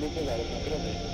Io